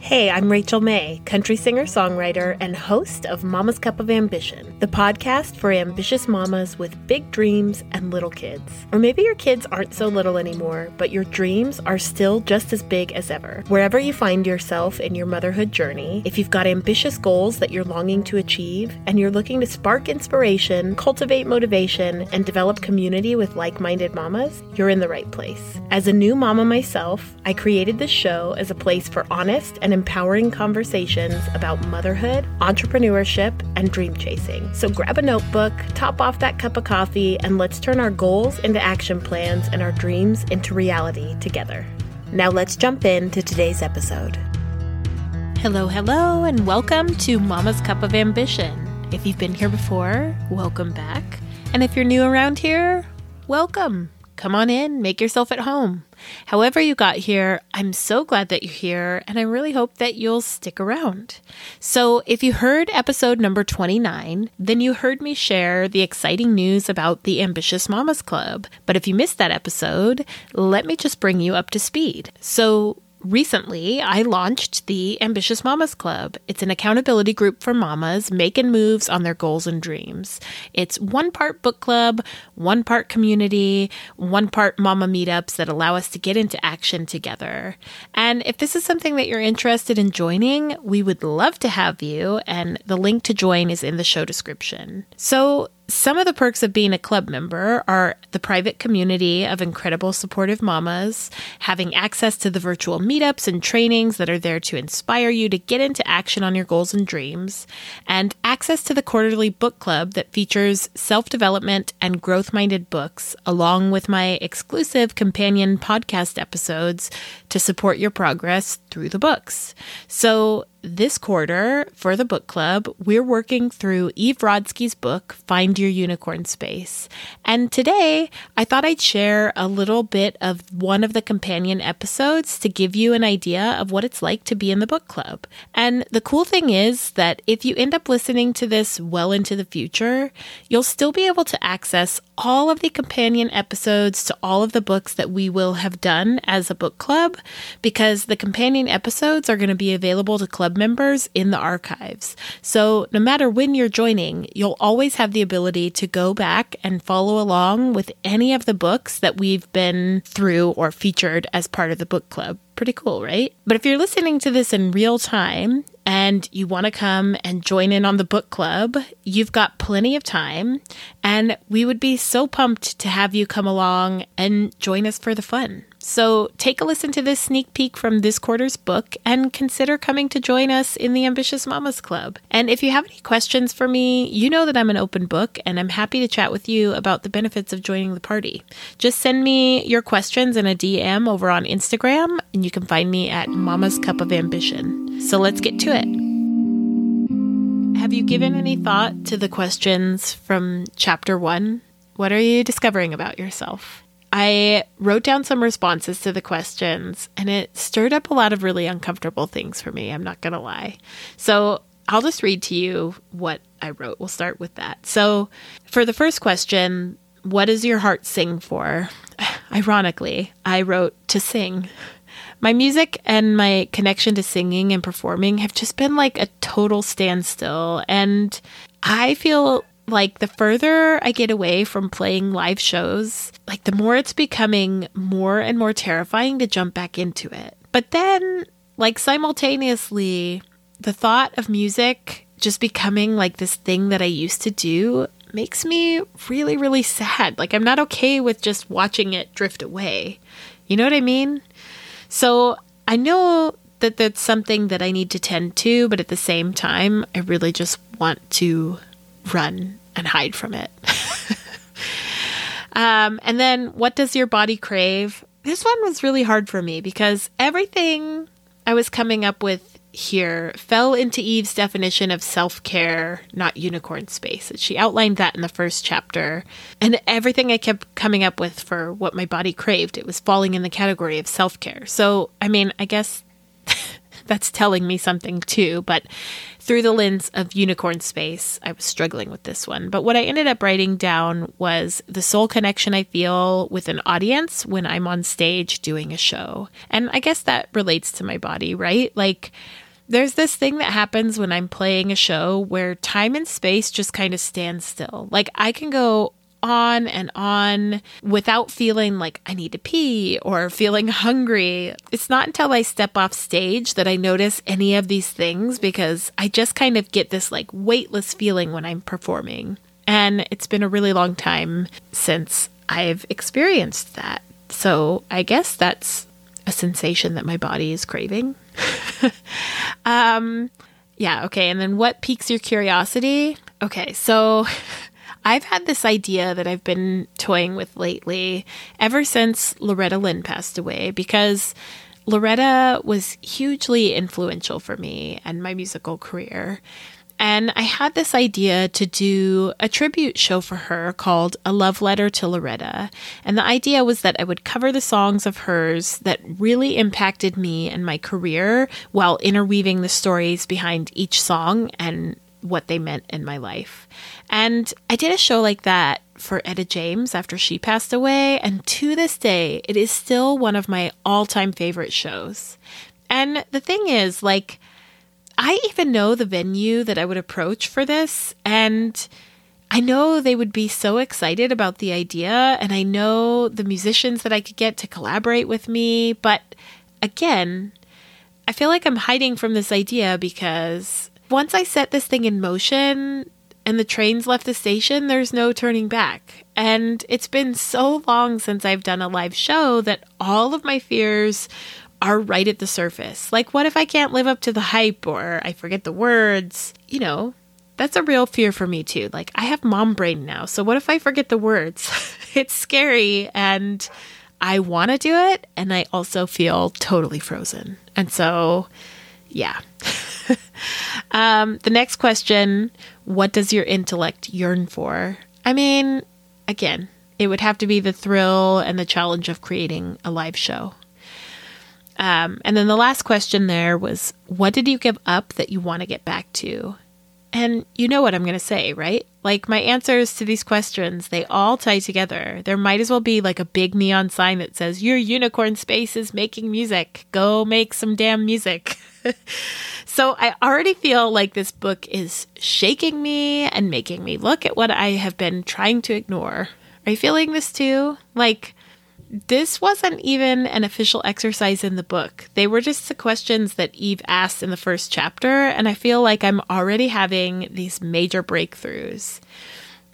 Hey, I'm Rachel Mae, country singer songwriter and host of Mama's Cup of Ambition, the podcast for ambitious mamas with big dreams and little kids. Or maybe your kids aren't so little anymore, but your dreams are still just as big as ever. Wherever you find yourself in your motherhood journey, if you've got ambitious goals that you're longing to achieve and you're looking to spark inspiration, cultivate motivation, and develop community with like minded mamas, you're in the right place. As a new mama myself, I created this show as a place for honest and empowering conversations about motherhood, entrepreneurship, and dream chasing. So grab a notebook, top off that cup of coffee, and let's turn our goals into action plans and our dreams into reality together. Now let's jump into today's episode. Hello, hello, and welcome to Mama's Cup of Ambition. If you've been here before, welcome back. And if you're new around here, welcome. Come on in, make yourself at home. However, you got here, I'm so glad that you're here, and I really hope that you'll stick around. So, if you heard episode number 29, then you heard me share the exciting news about the Ambitious Mamas Club. But if you missed that episode, let me just bring you up to speed. So, Recently, I launched the Ambitious Mamas Club. It's an accountability group for mamas making moves on their goals and dreams. It's one part book club, one part community, one part mama meetups that allow us to get into action together. And if this is something that you're interested in joining, we would love to have you, and the link to join is in the show description. So, some of the perks of being a club member are the private community of incredible supportive mamas, having access to the virtual meetups and trainings that are there to inspire you to get into action on your goals and dreams, and access to the quarterly book club that features self development and growth minded books, along with my exclusive companion podcast episodes to support your progress through the books. So, this quarter for the book club, we're working through Eve Rodsky's book, Find Your Unicorn Space. And today, I thought I'd share a little bit of one of the companion episodes to give you an idea of what it's like to be in the book club. And the cool thing is that if you end up listening to this well into the future, you'll still be able to access all of the companion episodes to all of the books that we will have done as a book club because the companion episodes are going to be available to club club members in the archives. So no matter when you're joining, you'll always have the ability to go back and follow along with any of the books that we've been through or featured as part of the book club. Pretty cool, right? But if you're listening to this in real time and you want to come and join in on the book club, you've got plenty of time. And we would be so pumped to have you come along and join us for the fun. So take a listen to this sneak peek from this quarter's book and consider coming to join us in the Ambitious Mamas Club. And if you have any questions for me, you know that I'm an open book and I'm happy to chat with you about the benefits of joining the party. Just send me your questions in a DM over on Instagram and you can find me at Mama's Cup of Ambition. So let's get to it. Have you given any thought to the questions from chapter one? What are you discovering about yourself? I wrote down some responses to the questions and it stirred up a lot of really uncomfortable things for me. I'm not going to lie. So I'll just read to you what I wrote. We'll start with that. So, for the first question, what does your heart sing for? Ironically, I wrote to sing. My music and my connection to singing and performing have just been like a total standstill. And I feel like the further I get away from playing live shows, like the more it's becoming more and more terrifying to jump back into it. But then, like simultaneously, the thought of music just becoming like this thing that I used to do makes me really, really sad. Like, I'm not okay with just watching it drift away. You know what I mean? So, I know that that's something that I need to tend to, but at the same time, I really just want to run and hide from it. um, and then, what does your body crave? This one was really hard for me because everything I was coming up with here fell into Eve's definition of self care, not unicorn space. She outlined that in the first chapter. And everything I kept coming up with for what my body craved, it was falling in the category of self care. So, I mean, I guess that's telling me something too. But through the lens of unicorn space, I was struggling with this one. But what I ended up writing down was the soul connection I feel with an audience when I'm on stage doing a show. And I guess that relates to my body, right? Like, there's this thing that happens when I'm playing a show where time and space just kind of stand still. Like I can go on and on without feeling like I need to pee or feeling hungry. It's not until I step off stage that I notice any of these things because I just kind of get this like weightless feeling when I'm performing. And it's been a really long time since I've experienced that. So I guess that's a sensation that my body is craving. um, yeah, okay. And then what piques your curiosity? Okay, so I've had this idea that I've been toying with lately ever since Loretta Lynn passed away because Loretta was hugely influential for me and my musical career. And I had this idea to do a tribute show for her called A Love Letter to Loretta. And the idea was that I would cover the songs of hers that really impacted me and my career while interweaving the stories behind each song and what they meant in my life. And I did a show like that for Etta James after she passed away. And to this day, it is still one of my all time favorite shows. And the thing is, like, I even know the venue that I would approach for this. And I know they would be so excited about the idea. And I know the musicians that I could get to collaborate with me. But again, I feel like I'm hiding from this idea because once I set this thing in motion and the trains left the station, there's no turning back. And it's been so long since I've done a live show that all of my fears are right at the surface. Like, what if I can't live up to the hype or I forget the words? You know, that's a real fear for me too. Like, I have mom brain now. So, what if I forget the words? it's scary and I want to do it. And I also feel totally frozen. And so, yeah. um, the next question What does your intellect yearn for? I mean, again, it would have to be the thrill and the challenge of creating a live show. Um, and then the last question there was, what did you give up that you want to get back to? And you know what I'm going to say, right? Like my answers to these questions, they all tie together. There might as well be like a big neon sign that says, Your unicorn space is making music. Go make some damn music. so I already feel like this book is shaking me and making me look at what I have been trying to ignore. Are you feeling this too? Like, this wasn't even an official exercise in the book. They were just the questions that Eve asked in the first chapter, and I feel like I'm already having these major breakthroughs.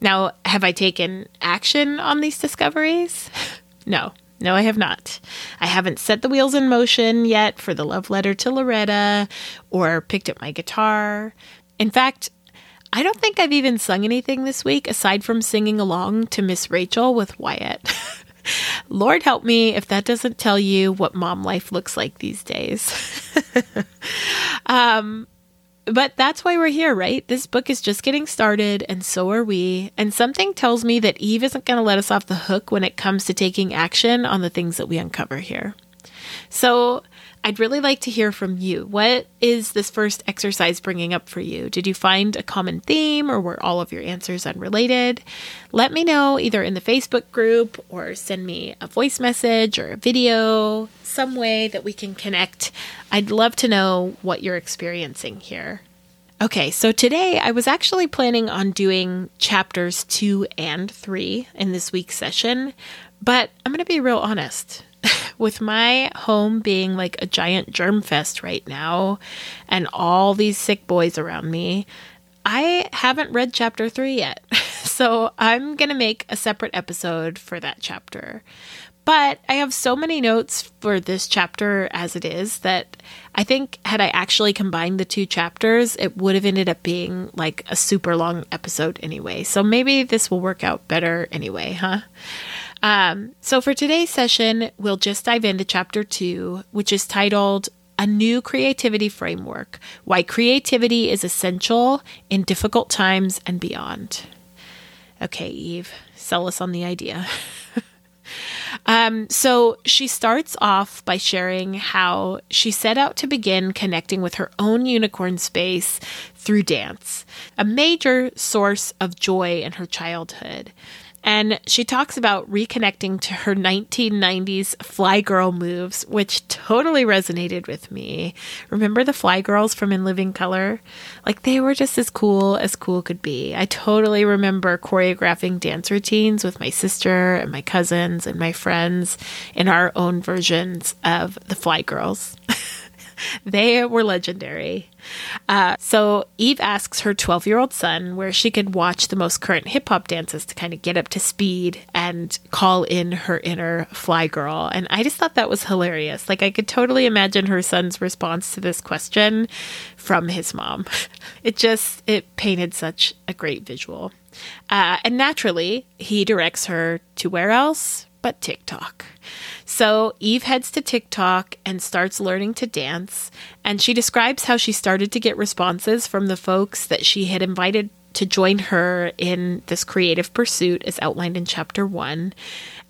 Now, have I taken action on these discoveries? no, no, I have not. I haven't set the wheels in motion yet for the love letter to Loretta or picked up my guitar. In fact, I don't think I've even sung anything this week aside from singing along to Miss Rachel with Wyatt. Lord help me if that doesn't tell you what mom life looks like these days. um, but that's why we're here, right? This book is just getting started, and so are we. And something tells me that Eve isn't going to let us off the hook when it comes to taking action on the things that we uncover here. So, I'd really like to hear from you. What is this first exercise bringing up for you? Did you find a common theme or were all of your answers unrelated? Let me know either in the Facebook group or send me a voice message or a video, some way that we can connect. I'd love to know what you're experiencing here. Okay, so today I was actually planning on doing chapters two and three in this week's session, but I'm going to be real honest with my home being like a giant germ fest right now and all these sick boys around me, I haven't read chapter three yet. So I'm going to make a separate episode for that chapter. But I have so many notes for this chapter as it is that I think had I actually combined the two chapters, it would have ended up being like a super long episode anyway. So maybe this will work out better anyway, huh? Um, so for today's session, we'll just dive into chapter two, which is titled A New Creativity Framework Why Creativity is Essential in Difficult Times and Beyond. Okay, Eve, sell us on the idea. Um, so she starts off by sharing how she set out to begin connecting with her own unicorn space through dance, a major source of joy in her childhood. And she talks about reconnecting to her 1990s Fly Girl moves, which totally resonated with me. Remember the Fly Girls from In Living Color? Like they were just as cool as cool could be. I totally remember choreographing dance routines with my sister and my cousins and my friends in our own versions of the Fly Girls. they were legendary. Uh, so Eve asks her 12 year old son where she could watch the most current hip hop dances to kind of get up to speed and call in her inner fly girl. And I just thought that was hilarious. Like, I could totally imagine her son's response to this question from his mom. It just, it painted such a great visual. Uh, and naturally, he directs her to where else? But TikTok. So Eve heads to TikTok and starts learning to dance. And she describes how she started to get responses from the folks that she had invited to join her in this creative pursuit, as outlined in chapter one.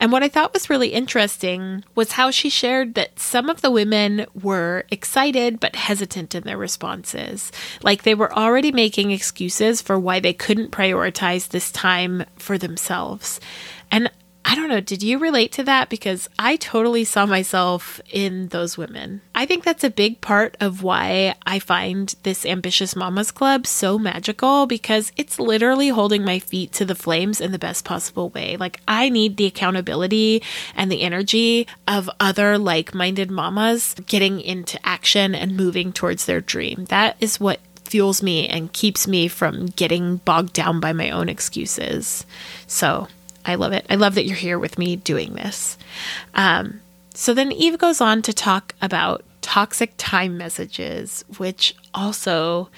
And what I thought was really interesting was how she shared that some of the women were excited but hesitant in their responses. Like they were already making excuses for why they couldn't prioritize this time for themselves. And I don't know, did you relate to that? Because I totally saw myself in those women. I think that's a big part of why I find this Ambitious Mamas Club so magical because it's literally holding my feet to the flames in the best possible way. Like, I need the accountability and the energy of other like minded mamas getting into action and moving towards their dream. That is what fuels me and keeps me from getting bogged down by my own excuses. So, I love it. I love that you're here with me doing this. Um, so then Eve goes on to talk about toxic time messages, which also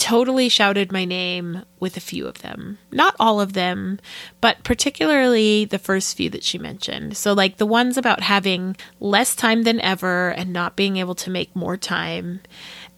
totally shouted my name with a few of them. Not all of them, but particularly the first few that she mentioned. So, like the ones about having less time than ever and not being able to make more time,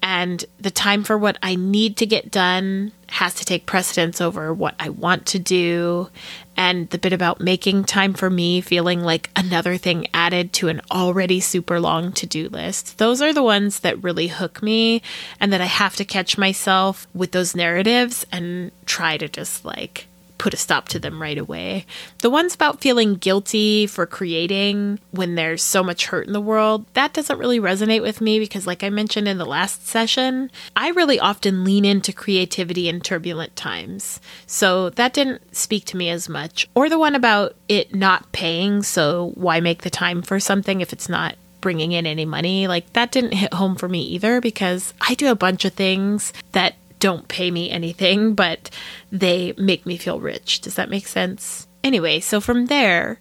and the time for what I need to get done has to take precedence over what I want to do, and the bit about making time for me feeling like another thing added to an already super long to do list. Those are the ones that really hook me, and that I have to catch myself with those narratives and try to just like put a stop to them right away. The ones about feeling guilty for creating when there's so much hurt in the world, that doesn't really resonate with me because, like I mentioned in the last session, I really often lean into creativity in turbulent times. So that didn't speak to me as much. Or the one about it not paying, so why make the time for something if it's not bringing in any money. Like that didn't hit home for me either because I do a bunch of things that don't pay me anything, but they make me feel rich. Does that make sense? Anyway, so from there,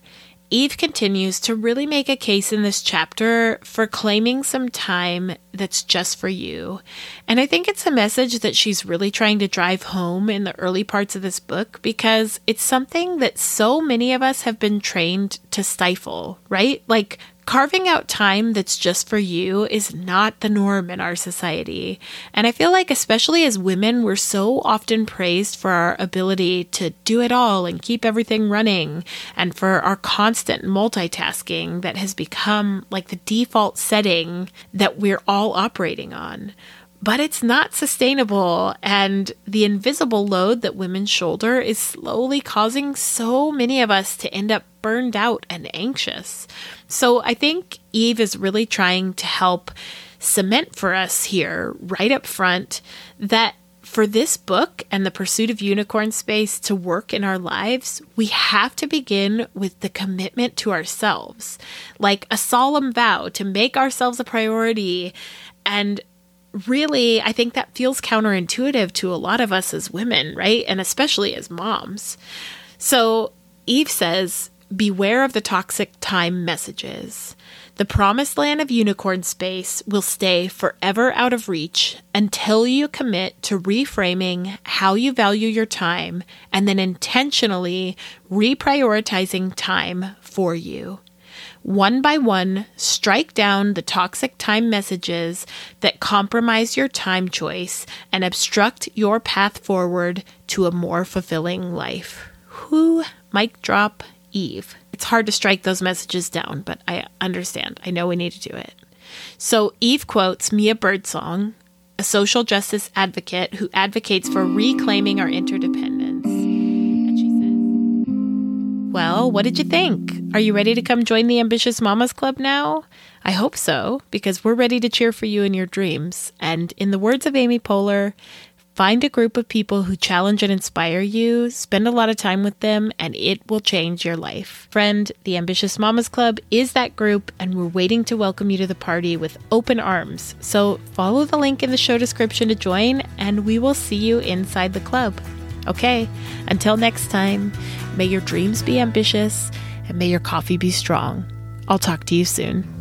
Eve continues to really make a case in this chapter for claiming some time that's just for you. And I think it's a message that she's really trying to drive home in the early parts of this book because it's something that so many of us have been trained to stifle, right? Like carving out time that's just for you is not the norm in our society. And I feel like, especially as women, we're so often praised for our ability to do it all and keep everything running, and for our constant multitasking that has become like the default setting that we're all operating on but it's not sustainable. And the invisible load that women shoulder is slowly causing so many of us to end up burned out and anxious. So I think Eve is really trying to help cement for us here, right up front, that for this book and the pursuit of unicorn space to work in our lives, we have to begin with the commitment to ourselves, like a solemn vow to make ourselves a priority and really, I think that feels counterintuitive to a lot of us as women, right? And especially as moms. So Eve says, Beware of the toxic time messages. The promised land of unicorn space will stay forever out of reach until you commit to reframing how you value your time and then intentionally reprioritizing time for you one by one, strike down the toxic time messages that compromise your time choice and obstruct your path forward to a more fulfilling life. Who, mic drop, Eve. It's hard to strike those messages down, but I understand. I know we need to do it. So Eve quotes Mia Birdsong, a social justice advocate who advocates for reclaiming our interdependence. And she says, Well, what did you think? Are you ready to come join the Ambitious Mamas Club now? I hope so, because we're ready to cheer for you in your dreams. And in the words of Amy Poehler, Find a group of people who challenge and inspire you, spend a lot of time with them, and it will change your life. Friend, the Ambitious Mamas Club is that group, and we're waiting to welcome you to the party with open arms. So follow the link in the show description to join, and we will see you inside the club. Okay, until next time, may your dreams be ambitious and may your coffee be strong. I'll talk to you soon.